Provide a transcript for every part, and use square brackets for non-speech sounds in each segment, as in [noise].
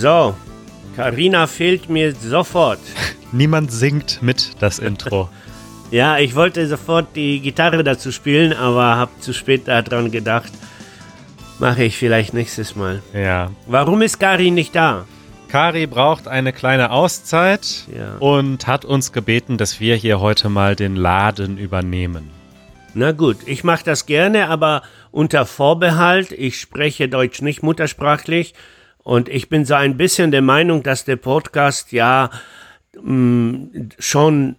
So, Karina fehlt mir sofort. [laughs] Niemand singt mit das Intro. [laughs] ja, ich wollte sofort die Gitarre dazu spielen, aber habe zu spät daran gedacht. Mache ich vielleicht nächstes Mal. Ja. Warum ist Karin nicht da? Kari braucht eine kleine Auszeit Ja. und hat uns gebeten, dass wir hier heute mal den Laden übernehmen. Na gut, ich mache das gerne, aber unter Vorbehalt. Ich spreche Deutsch nicht muttersprachlich und ich bin so ein bisschen der Meinung, dass der Podcast ja mh, schon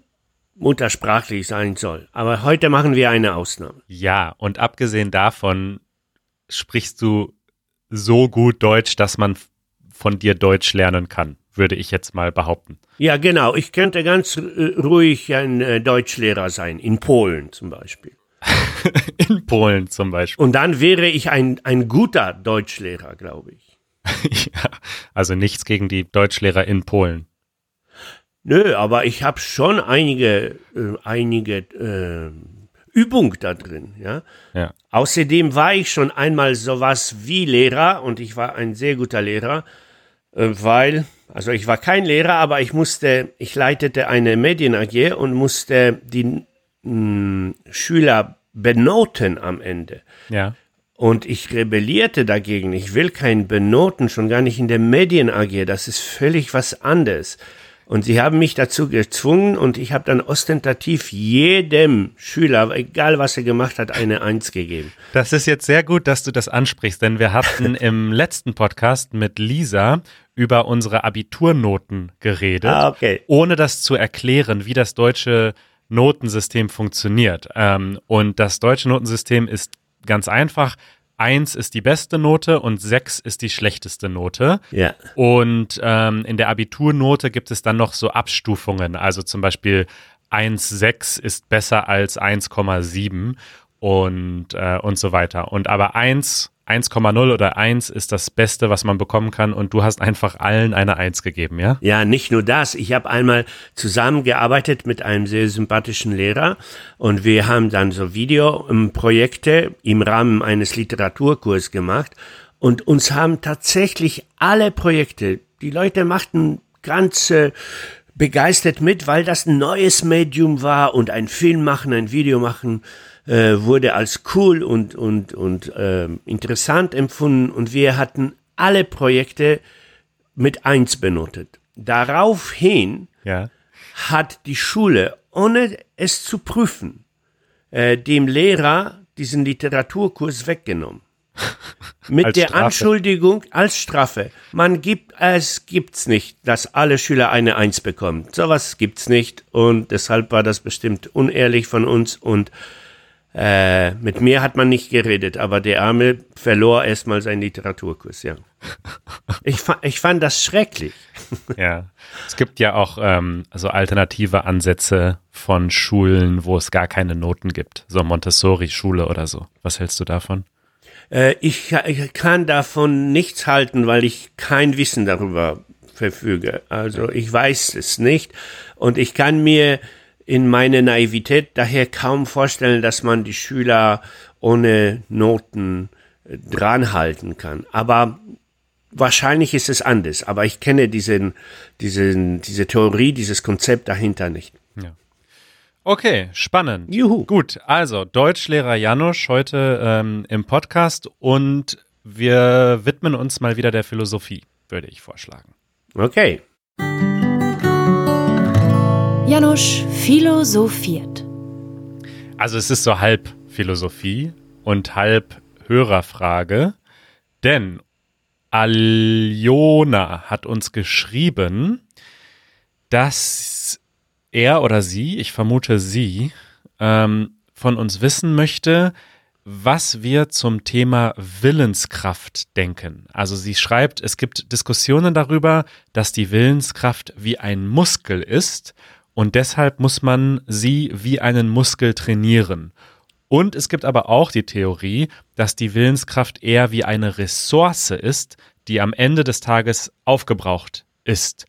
muttersprachlich sein soll. Aber heute machen wir eine Ausnahme. Ja, und abgesehen davon sprichst du so gut Deutsch, dass man von dir Deutsch lernen kann, würde ich jetzt mal behaupten. Ja, genau. Ich könnte ganz äh, ruhig ein äh, Deutschlehrer sein, in Polen zum Beispiel. [laughs] In Polen zum Beispiel. Und dann wäre ich ein, ein guter Deutschlehrer, glaube ich. [laughs] ja, also nichts gegen die Deutschlehrer in Polen. Nö, aber ich habe schon einige, äh, einige äh, Übung da drin, ja. Ja. Außerdem war ich schon einmal sowas wie Lehrer und ich war ein sehr guter Lehrer, äh, weil, also ich war kein Lehrer, aber ich musste, ich leitete eine Medien AG und musste die mh, Schüler benoten am Ende. Ja. Und ich rebellierte dagegen. Ich will kein Benoten, schon gar nicht in der Medien AG. Das ist völlig was anderes. Und sie haben mich dazu gezwungen und ich habe dann ostentativ jedem Schüler, egal was er gemacht hat, eine Eins gegeben. Das ist jetzt sehr gut, dass du das ansprichst, denn wir hatten [laughs] im letzten Podcast mit Lisa über unsere Abiturnoten geredet, Ah, okay. ohne das zu erklären, wie das deutsche Notensystem funktioniert. Ähm, und das deutsche Notensystem ist ganz einfach. Eins ist die beste Note und sechs ist die schlechteste Note. Ja. Und ähm, in der Abiturnote gibt es dann noch so Abstufungen. Also zum Beispiel 1,6 ist besser als 1,7 und, äh, und so weiter. Und aber 1, 1,0 oder 1 ist das Beste, was man bekommen kann. Und du hast einfach allen eine 1 gegeben, ja? Ja, nicht nur das. Ich habe einmal zusammengearbeitet mit einem sehr sympathischen Lehrer und wir haben dann so Videoprojekte im Rahmen eines Literaturkurs gemacht und uns haben tatsächlich alle Projekte, die Leute machten ganz äh, begeistert mit, weil das ein neues Medium war und ein Film machen, ein Video machen äh, wurde als cool und und und ähm, interessant empfunden und wir hatten alle Projekte mit eins benotet. Daraufhin Ja. hat die Schule, ohne es zu prüfen, äh, dem Lehrer diesen Literaturkurs weggenommen. [laughs] Mit Als der Strafe. Anschuldigung als Strafe. Man gibt, es gibt's nicht, dass alle Schüler eine Eins bekommen. Sowas gibt's nicht und deshalb war das bestimmt unehrlich von uns und äh, mit mir hat man nicht geredet, aber der Arme verlor erstmal seinen Literaturkurs, ja. [laughs] Ich, fa ich fand das schrecklich. [laughs] Ja. Es gibt ja auch ähm, so alternative Ansätze von Schulen, wo es gar keine Noten gibt. So Montessori-Schule oder so. Was hältst du davon? Äh, ich, ich kann davon nichts halten, weil ich kein Wissen darüber verfüge. Also ich weiß es nicht und ich kann mir in meiner Naivität daher kaum vorstellen, dass man die Schüler ohne Noten äh, dranhalten kann. Aber wahrscheinlich ist es anders. Aber ich kenne diesen, diesen, diese Theorie, dieses Konzept dahinter nicht. Okay, spannend. Juhu. Gut, also Deutschlehrer Janusz heute ähm, im Podcast und wir widmen uns mal wieder der Philosophie, würde ich vorschlagen. Okay. Janusz philosophiert. Also es ist so halb Philosophie und halb Hörerfrage, denn Aljona hat uns geschrieben, dass er oder sie, ich vermute sie, ähm, von uns wissen möchte, was wir zum Thema Willenskraft denken. Also sie schreibt, es gibt Diskussionen darüber, dass die Willenskraft wie ein Muskel ist und deshalb muss man sie wie einen Muskel trainieren. Und es gibt aber auch die Theorie, dass die Willenskraft eher wie eine Ressource ist, die am Ende des Tages aufgebraucht ist.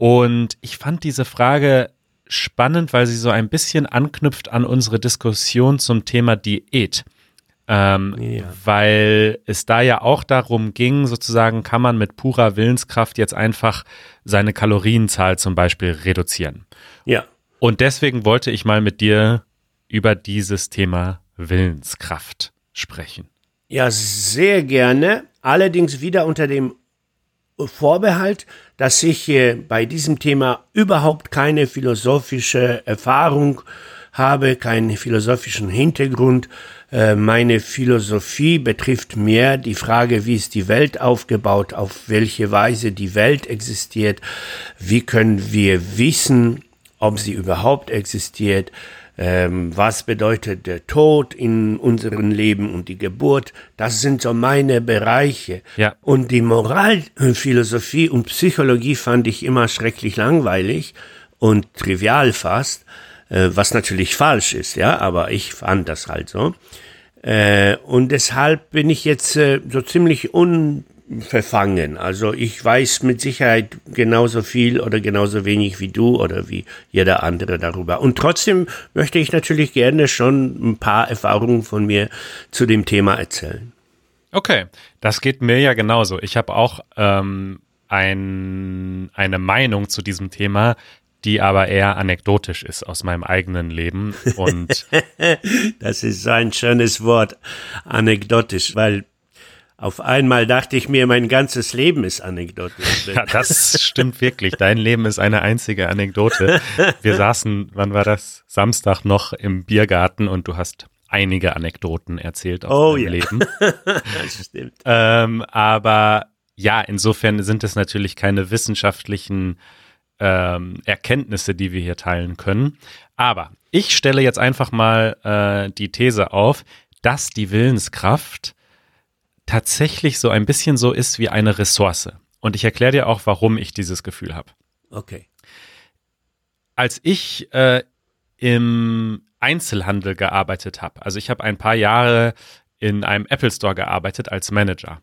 Und ich fand diese Frage spannend, weil sie so ein bisschen anknüpft an unsere Diskussion zum Thema Diät. Ähm, ja. Weil es da ja auch darum ging, sozusagen, kann man mit purer Willenskraft jetzt einfach seine Kalorienzahl zum Beispiel reduzieren. Ja. Und deswegen wollte ich mal mit dir über dieses Thema Willenskraft sprechen. Ja, sehr gerne. Allerdings wieder unter dem Vorbehalt, dass ich bei diesem Thema überhaupt keine philosophische Erfahrung habe, keinen philosophischen Hintergrund. Äh, meine Philosophie betrifft mehr die Frage, wie ist die Welt aufgebaut, auf welche Weise die Welt existiert, wie können wir wissen, ob sie überhaupt existiert, ähm, was bedeutet der Tod in unserem Leben und die Geburt. Das sind so meine Bereiche. Ja. Und die Moralphilosophie und Psychologie fand ich immer schrecklich langweilig und trivial fast, äh, was natürlich falsch ist, ja, aber ich fand das halt so. Äh, und deshalb bin ich jetzt äh, so ziemlich un verfangen. Also ich weiß mit Sicherheit genauso viel oder genauso wenig wie du oder wie jeder andere darüber. Und trotzdem möchte ich natürlich gerne schon ein paar Erfahrungen von mir zu dem Thema erzählen. Okay, das geht mir ja genauso. Ich habe auch ähm, ein, eine Meinung zu diesem Thema, die aber eher anekdotisch ist aus meinem eigenen Leben. Und [laughs] das ist so ein schönes Wort, anekdotisch, weil auf einmal dachte ich mir, mein ganzes Leben ist anekdotisch. [laughs] Ja, das stimmt wirklich. Dein Leben ist eine einzige Anekdote. Wir saßen, wann war das? Samstag noch im Biergarten und du hast einige Anekdoten erzählt aus oh, deinem ja. Leben. das [laughs] stimmt. Ähm, aber ja, insofern sind es natürlich keine wissenschaftlichen ähm, Erkenntnisse, die wir hier teilen können. Aber ich stelle jetzt einfach mal äh, die These auf, dass die Willenskraft tatsächlich so ein bisschen so ist wie eine Ressource. Und ich erkläre dir auch, warum ich dieses Gefühl habe. Okay. Als ich äh, im Einzelhandel gearbeitet habe, also ich habe ein paar Jahre in einem Apple Store gearbeitet als Manager.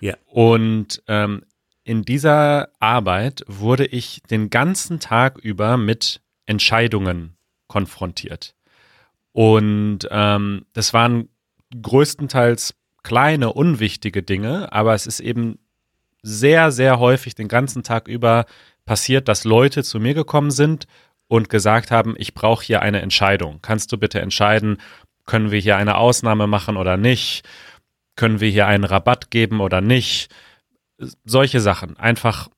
Ja. Und ähm, in dieser Arbeit wurde ich den ganzen Tag über mit Entscheidungen konfrontiert. Und ähm, das waren größtenteils kleine, unwichtige Dinge, aber es ist eben sehr, sehr häufig den ganzen Tag über passiert, dass Leute zu mir gekommen sind und gesagt haben, ich brauche hier eine Entscheidung. Kannst du bitte entscheiden, können wir hier eine Ausnahme machen oder nicht? Können wir hier einen Rabatt geben oder nicht? Solche Sachen. Einfach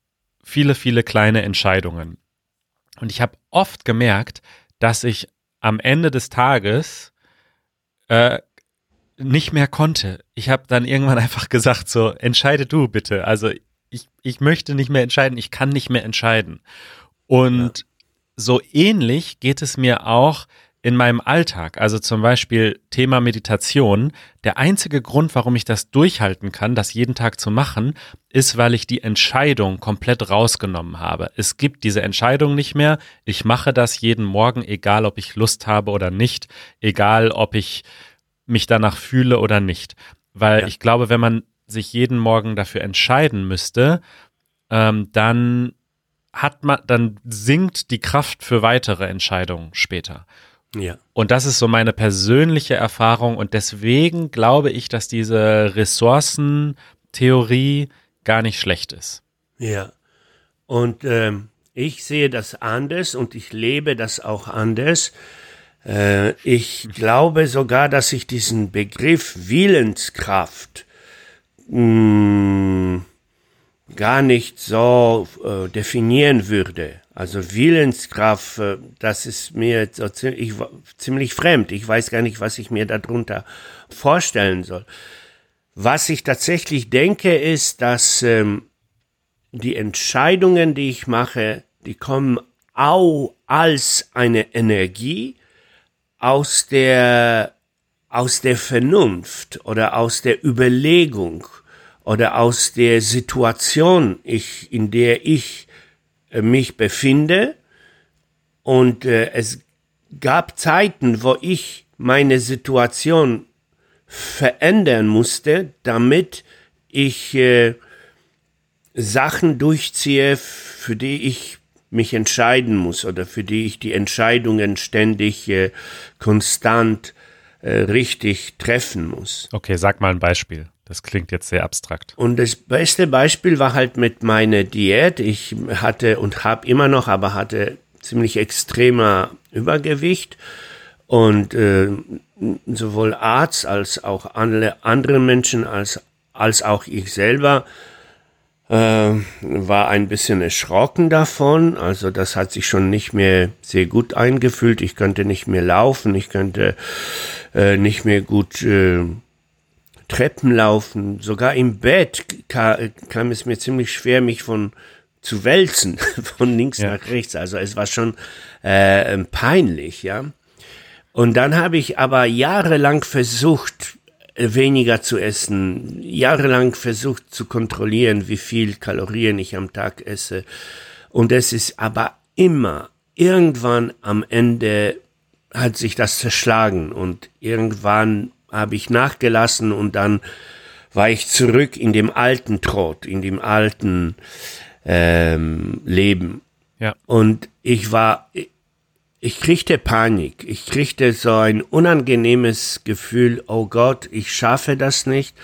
viele, viele kleine Entscheidungen. Und ich habe oft gemerkt, dass ich am Ende des Tages äh, nicht mehr konnte. Ich habe dann irgendwann [laughs] einfach gesagt, so, entscheide du bitte. Also ich, ich möchte nicht mehr entscheiden, ich kann nicht mehr entscheiden. Und ja. so ähnlich geht es mir auch in meinem Alltag. Also zum Beispiel Thema Meditation. Der einzige Grund, warum ich das durchhalten kann, das jeden Tag zu machen, ist, weil ich die Entscheidung komplett rausgenommen habe. Es gibt diese Entscheidung nicht mehr. Ich mache das jeden Morgen, egal ob ich Lust habe oder nicht, egal ob ich mich danach fühle oder nicht. Weil ja. ich glaube, wenn man sich jeden Morgen dafür entscheiden müsste, ähm, dann hat man, dann sinkt die Kraft für weitere Entscheidungen später. Ja. Und das ist so meine persönliche Erfahrung und deswegen glaube ich, dass diese Ressourcentheorie gar nicht schlecht ist. Ja. Und ähm, ich sehe das anders und ich lebe das auch anders. Äh, ich glaube sogar, dass ich diesen Begriff Willenskraft mh, hm, gar nicht so äh, definieren würde. Also Willenskraft, äh, das ist mir so ziemlich, ziemlich fremd. Ich weiß gar nicht, was ich mir darunter vorstellen soll. Was ich tatsächlich denke, ist, dass ähm, die Entscheidungen, die ich mache, die kommen auch als eine Energie, aus der, aus der Vernunft oder aus der Überlegung oder aus der Situation, ich, in der ich äh, mich befinde. Und äh, es gab Zeiten, wo ich meine Situation verändern musste, damit ich äh, Sachen durchziehe, für die ich mich entscheiden muss oder für die ich die Entscheidungen ständig äh, konstant äh, richtig treffen muss. Okay, sag mal ein Beispiel. Das klingt jetzt sehr abstrakt. Und das beste Beispiel war halt mit meiner Diät. Ich hatte und habe immer noch, aber hatte ziemlich extremer Übergewicht. Und äh, sowohl Arzt als auch alle andere Menschen als, als auch ich selber äh, war ein bisschen erschrocken davon. Also das hat sich schon nicht mehr sehr gut eingefühlt. Ich könnte nicht mehr laufen, ich könnte äh, nicht mehr gut äh, Treppen laufen. Sogar im Bett kam, kam es mir ziemlich schwer, mich von zu wälzen, [laughs] von links ja. nach rechts. Also es war schon äh, peinlich, ja. Und dann habe ich aber jahrelang versucht, weniger zu essen, jahrelang versucht zu kontrollieren, wie viel Kalorien ich am Tag esse. Und es ist aber immer, irgendwann am Ende hat sich das zerschlagen und irgendwann habe ich nachgelassen und dann war ich zurück in dem alten Trott, in dem alten ähm, Leben. Ja. Und ich war, ich kriegte Panik. Ich kriegte so ein unangenehmes Gefühl, oh Gott, ich schaffe das nicht.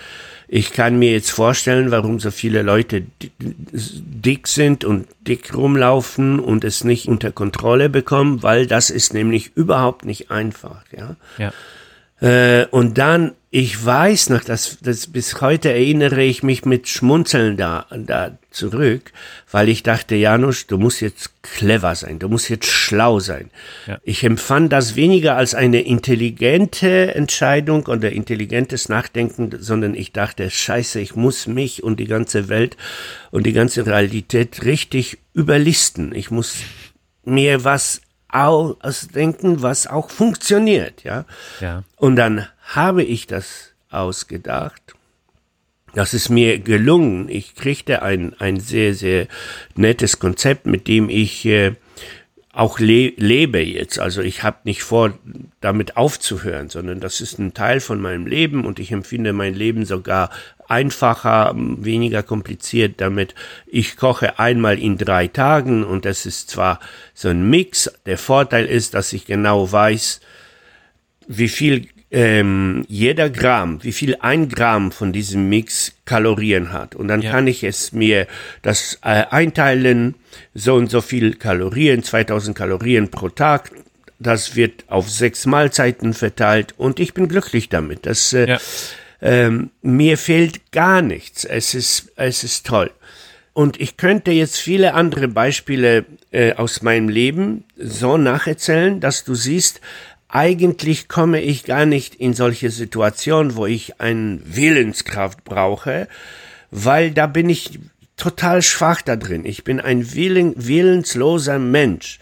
Ich kann mir jetzt vorstellen, warum so viele Leute dick sind und dick rumlaufen und es nicht unter Kontrolle bekommen, weil das ist nämlich überhaupt nicht einfach, ja. Ja. Äh, und dann, ich weiß noch, dass, dass bis heute erinnere ich mich mit Schmunzeln da, da zurück, weil ich dachte, Janusz, du musst jetzt clever sein, du musst jetzt schlau sein. Ja. Ich empfand das weniger als eine intelligente Entscheidung oder intelligentes Nachdenken, sondern ich dachte, scheiße, ich muss mich und die ganze Welt und die ganze Realität richtig überlisten. Ich muss mir was ausdenken, was auch funktioniert, ja. ja. Und dann habe ich das ausgedacht. Das ist mir gelungen. Ich kriegte ein, ein sehr, sehr nettes Konzept, mit dem ich äh, auch le lebe jetzt. Also ich habe nicht vor, damit aufzuhören, sondern das ist ein Teil von meinem Leben und ich empfinde mein Leben sogar einfacher, weniger kompliziert damit. Ich koche einmal in drei Tagen und das ist zwar so ein Mix. Der Vorteil ist, dass ich genau weiß, wie viel ähm, jeder Gramm, wie viel ein Gramm von diesem Mix Kalorien hat. Und dann ja. kann ich es mir das äh, einteilen, so und so viel Kalorien, 2000 Kalorien pro Tag. Das wird auf sechs Mahlzeiten verteilt und ich bin glücklich damit. Das äh, ja ähm, mir fehlt gar nichts. Es ist, es ist toll. Und ich könnte jetzt viele andere Beispiele äh, aus meinem Leben so nacherzählen, dass du siehst, eigentlich komme ich gar nicht in solche Situationen, wo ich eine Willenskraft brauche, weil da bin ich total schwach da drin. Ich bin ein willen, willensloser Mensch.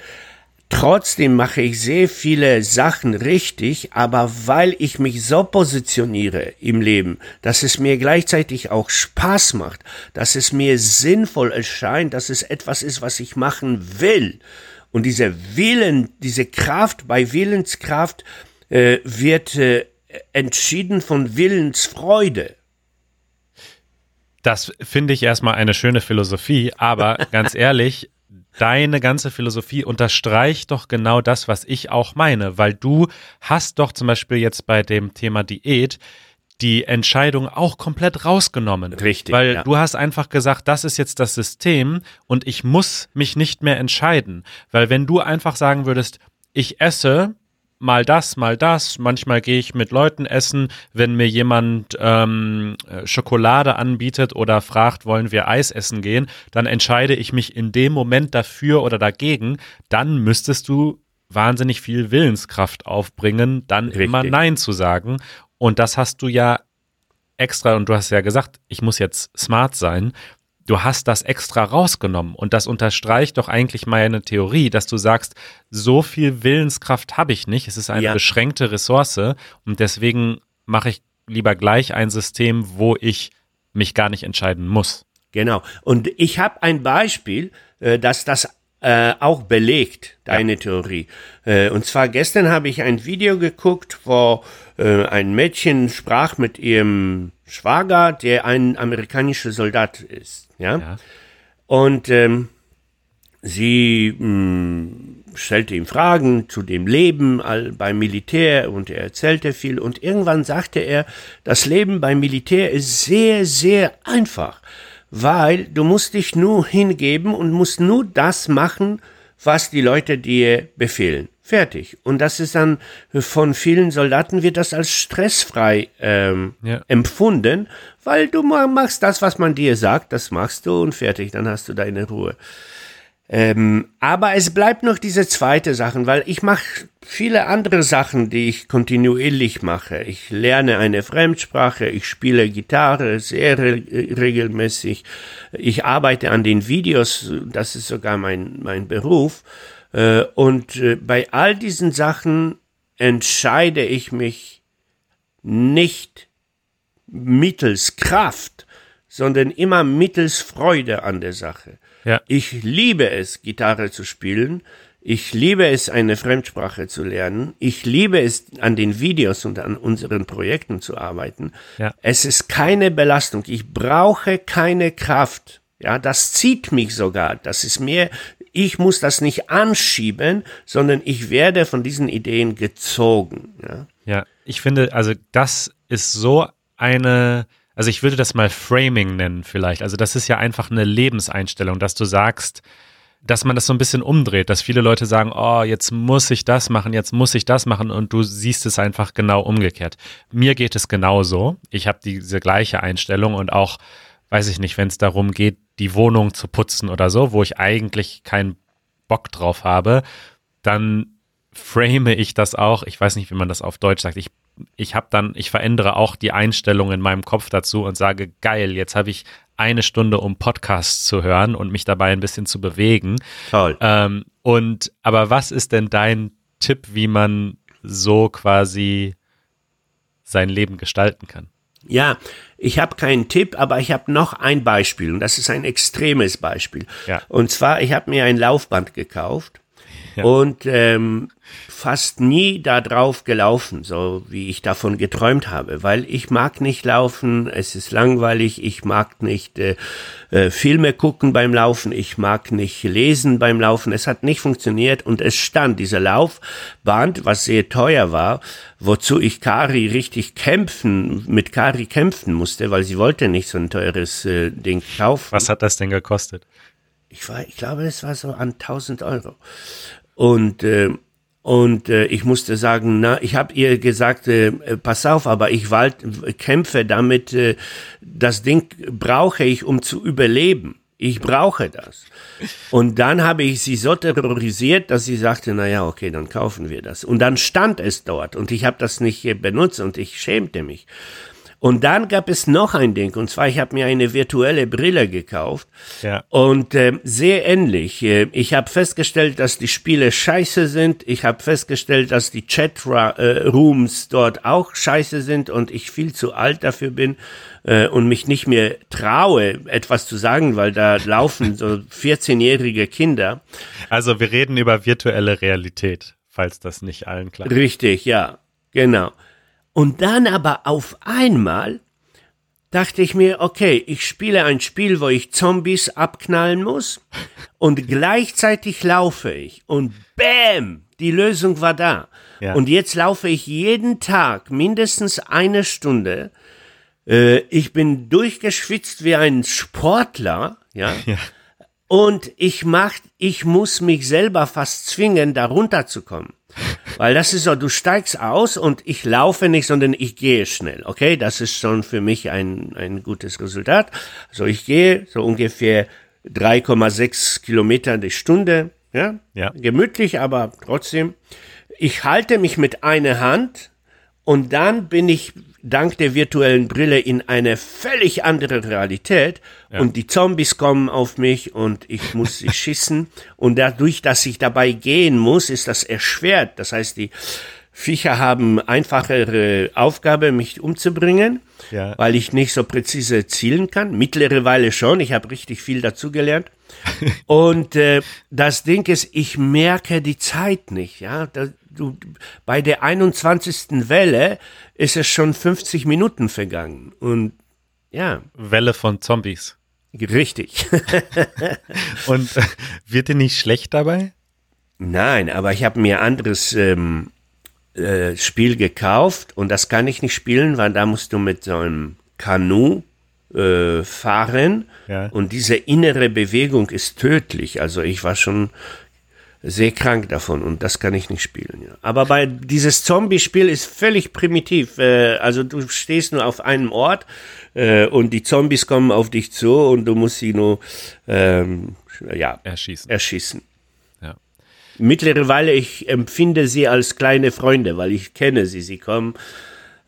Trotzdem mache ich sehr viele Sachen richtig, aber weil ich mich so positioniere im Leben, dass es mir gleichzeitig auch Spaß macht, dass es mir sinnvoll erscheint, dass es etwas ist, was ich machen will. Und dieser Willen, diese Kraft bei Willenskraft äh, wird äh, entschieden von Willensfreude. Das finde ich erstmal eine schöne Philosophie, aber [laughs] ganz ehrlich, deine ganze Philosophie unterstreicht doch genau das, was ich auch meine, weil du hast doch zum Beispiel jetzt bei dem Thema Diät die Entscheidung auch komplett rausgenommen. Richtig. Weil ja. du hast einfach gesagt, das ist jetzt das System und ich muss mich nicht mehr entscheiden. Weil wenn du einfach sagen würdest, ich esse mal das, mal das. Manchmal gehe ich mit Leuten essen, wenn mir jemand ähm, Schokolade anbietet oder fragt, wollen wir Eis essen gehen, dann entscheide ich mich in dem Moment dafür oder dagegen. Dann müsstest du wahnsinnig viel Willenskraft aufbringen, dann Richtig. immer Nein zu sagen. Und das hast du ja extra, und du hast ja gesagt, ich muss jetzt smart sein du hast das extra rausgenommen und das unterstreicht doch eigentlich meine Theorie, dass du sagst, so viel Willenskraft habe ich nicht, es ist eine ja. beschränkte Ressource und deswegen mache ich lieber gleich ein System, wo ich mich gar nicht entscheiden muss. Genau. Und ich habe ein Beispiel, äh, dass das äh, auch belegt, deine ja. Theorie. Äh, und zwar gestern habe ich ein Video geguckt, wo ein Mädchen sprach mit ihrem Schwager, der ein amerikanischer Soldat ist. Ja. ja. Und ähm, sie mh, hm, stellte ihm Fragen zu dem Leben beim Militär und er erzählte viel und irgendwann sagte er, das Leben beim Militär ist sehr, sehr einfach, weil du musst dich nur hingeben und musst nur das machen, was die Leute dir befehlen. Fertig. Und das ist dann von vielen Soldaten wird das als stressfrei ähm, ja. empfunden, weil du machst das, was man dir sagt, das machst du und fertig, dann hast du deine Ruhe. Ähm, aber es bleibt noch diese zweite Sache, weil ich mache viele andere Sachen, die ich kontinuierlich mache. Ich lerne eine Fremdsprache, ich spiele Gitarre sehr re regelmäßig, ich arbeite an den Videos, das ist sogar mein, mein Beruf. Äh, und äh, bei all diesen Sachen entscheide ich mich nicht mittels Kraft, sondern immer mittels Freude an der Sache. Ja. Ich liebe es, Gitarre zu spielen. Ich liebe es, eine Fremdsprache zu lernen. Ich liebe es, an den Videos und an unseren Projekten zu arbeiten. Ja. Es ist keine Belastung. Ich brauche keine Kraft. Ja, das zieht mich sogar. Das ist mir, ich muss das nicht anschieben, sondern ich werde von diesen Ideen gezogen. Ja, ja ich finde, also das ist so eine, also ich würde das mal Framing nennen vielleicht. Also das ist ja einfach eine Lebenseinstellung, dass du sagst, dass man das so ein bisschen umdreht, dass viele Leute sagen, oh, jetzt muss ich das machen, jetzt muss ich das machen und du siehst es einfach genau umgekehrt. Mir geht es genauso. Ich habe diese gleiche Einstellung und auch, weiß ich nicht, wenn es darum geht, die Wohnung zu putzen oder so, wo ich eigentlich keinen Bock drauf habe, dann frame ich das auch. Ich weiß nicht, wie man das auf Deutsch sagt. Ich ich habe dann, ich verändere auch die Einstellung in meinem Kopf dazu und sage, geil, jetzt habe ich eine Stunde, um Podcasts zu hören und mich dabei ein bisschen zu bewegen. Toll. Ähm, und aber was ist denn dein Tipp, wie man so quasi sein Leben gestalten kann? Ja, ich habe keinen Tipp, aber ich habe noch ein Beispiel und das ist ein extremes Beispiel. Ja. Und zwar, ich habe mir ein Laufband gekauft ja. und ähm, fast nie da drauf gelaufen, so wie ich davon geträumt habe, weil ich mag nicht laufen, es ist langweilig, ich mag nicht äh, äh, Filme gucken beim Laufen, ich mag nicht lesen beim Laufen, es hat nicht funktioniert und es stand dieser Laufband, was sehr teuer war, wozu ich Kari richtig kämpfen, mit Kari kämpfen musste, weil sie wollte nicht so ein teures äh, Ding kaufen. Was hat das denn gekostet? Ich war, ich glaube, es war so an 1000 Euro. Und äh, und äh, ich musste sagen, na, ich habe ihr gesagt, äh, pass auf, aber ich wald, kämpfe damit, äh, das Ding brauche ich, um zu überleben. Ich brauche das. Und dann habe ich sie so terrorisiert, dass sie sagte, na ja, okay, dann kaufen wir das. Und dann stand es dort und ich habe das nicht benutzt und ich schämte mich. Und dann gab es noch ein Ding, und zwar, ich habe mir eine virtuelle Brille gekauft. Ja. Und äh, sehr ähnlich. Äh, ich habe festgestellt, dass die Spiele scheiße sind. Ich habe festgestellt, dass die Chat-Rooms dort auch scheiße sind und ich viel zu alt dafür bin äh, und mich nicht mehr traue, etwas zu sagen, weil da laufen so 14-jährige Kinder. Also wir reden über virtuelle Realität, falls das nicht allen klar ist. Richtig, ja, genau. Und dann aber auf einmal dachte ich mir, okay, ich spiele ein Spiel, wo ich Zombies abknallen muss [laughs] und gleichzeitig laufe ich und bam, die Lösung war da. Ja. Und jetzt laufe ich jeden Tag mindestens eine Stunde. Äh, ich bin durchgeschwitzt wie ein Sportler, ja. [laughs] ja. Und ich mach, ich muss mich selber fast zwingen, da runterzukommen. Weil das ist so, du steigst aus und ich laufe nicht, sondern ich gehe schnell. Okay, das ist schon für mich ein, ein gutes Resultat. Also ich gehe so ungefähr 3,6 Kilometer die Stunde. Ja? ja, gemütlich, aber trotzdem. Ich halte mich mit einer Hand und dann bin ich dank der virtuellen Brille in eine völlig andere Realität ja. und die Zombies kommen auf mich und ich muss sie [laughs] schießen und dadurch, dass ich dabei gehen muss, ist das erschwert. Das heißt, die Viecher haben einfachere Aufgabe, mich umzubringen, ja. weil ich nicht so präzise zielen kann. Mittlerweile schon, ich habe richtig viel dazugelernt. [laughs] und äh, das Ding ist, ich merke die Zeit nicht. Ja, da, du, bei der 21. Welle ist es schon 50 Minuten vergangen. Und ja. Welle von Zombies. Richtig. [laughs] Und äh, wird dir nicht schlecht dabei? Nein, aber ich habe mir anderes ähm, äh, Spiel gekauft und das kann ich nicht spielen, weil da musst du mit so einem Kanu äh, fahren Ja. und diese innere Bewegung ist tödlich. Also ich war schon sehr krank davon und das kann ich nicht spielen. Ja. Aber bei dieses Zombie-Spiel ist völlig primitiv. Äh, also du stehst nur auf einem Ort äh, und die Zombies kommen auf dich zu und du musst sie nur ähm, ja, Erschießen. erschießen. Ja. Mittlerweile, ich empfinde sie als kleine Freunde, weil ich kenne sie. Sie kommen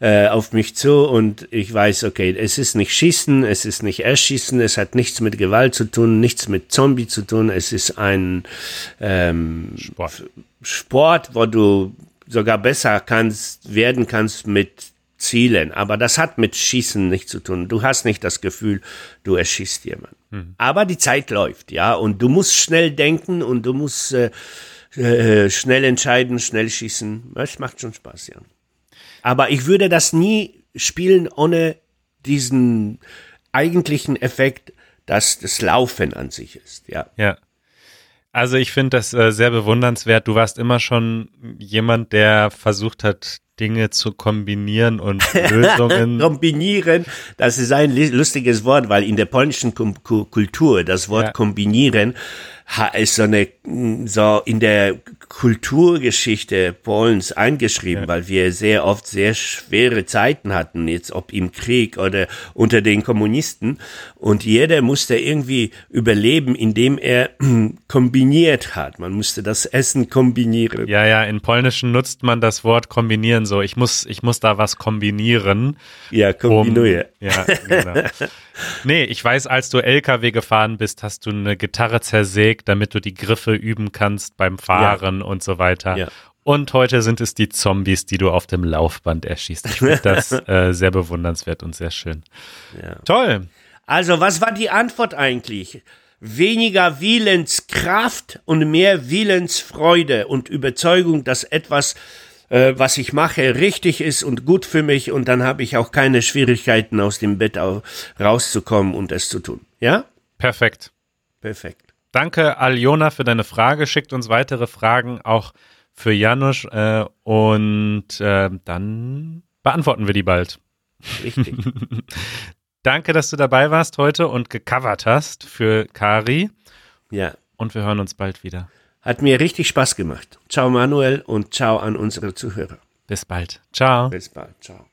äh, auf mich zu und ich weiß, okay, es ist nicht Schießen, es ist nicht Erschießen, es hat nichts mit Gewalt zu tun, nichts mit Zombie zu tun. Es ist ein ähm, Sport. Sport, wo du sogar besser kannst, werden kannst mit Zielen. Aber das hat mit Schießen nichts zu tun. Du hast nicht das Gefühl, du erschießt jemanden. Aber die Zeit läuft, ja, und du musst schnell denken und du musst äh, äh, schnell entscheiden, schnell schießen. Es macht schon Spaß, ja. Aber ich würde das nie spielen ohne diesen eigentlichen Effekt, dass das Laufen an sich ist, ja. Ja. Also ich finde das äh, sehr bewundernswert. Du warst immer schon jemand, der versucht hat, Dinge zu kombinieren und [laughs] Lösungen. Kombinieren, das ist ein lustiges Wort, weil in der polnischen Kultur das Wort Ja. kombinieren ist so eine so in der Kulturgeschichte Polens eingeschrieben, weil wir sehr oft sehr schwere Zeiten hatten, jetzt ob im Krieg oder unter den Kommunisten und jeder musste irgendwie überleben, indem er [clears throat] kombiniert hat. Man musste das Essen kombinieren. Ja, ja, in Polnischen nutzt man das Wort kombinieren so. Ich muss, ich muss da was kombinieren. Ja, Um, kombiniere. ja, genau. [laughs] Nee, ich weiß, als du LKW gefahren bist, hast du eine Gitarre zersägt, damit du die Griffe üben kannst beim Fahren und so weiter. Ja. Und heute sind es die Zombies, die du auf dem Laufband erschießt. Ich finde das [laughs] äh, sehr bewundernswert und sehr schön. Ja. Toll. Also, was war die Antwort eigentlich? Weniger Willenskraft und mehr Willensfreude und Überzeugung, dass etwas, äh, was ich mache, richtig ist und gut für mich und dann habe ich auch keine Schwierigkeiten, aus dem Bett au- rauszukommen und es zu tun. Ja? Perfekt. Perfekt. Danke, Aljona, für deine Frage. Schickt uns weitere Fragen auch für Janusz äh, und äh, dann beantworten wir die bald. Richtig. [laughs] Danke, dass du dabei warst heute und gecovert hast für Kari. ja. Und wir hören uns bald wieder. Hat mir richtig Spaß gemacht. Ciao Manuel und ciao an unsere Zuhörer. Bis bald. Ciao. Bis bald. Ciao.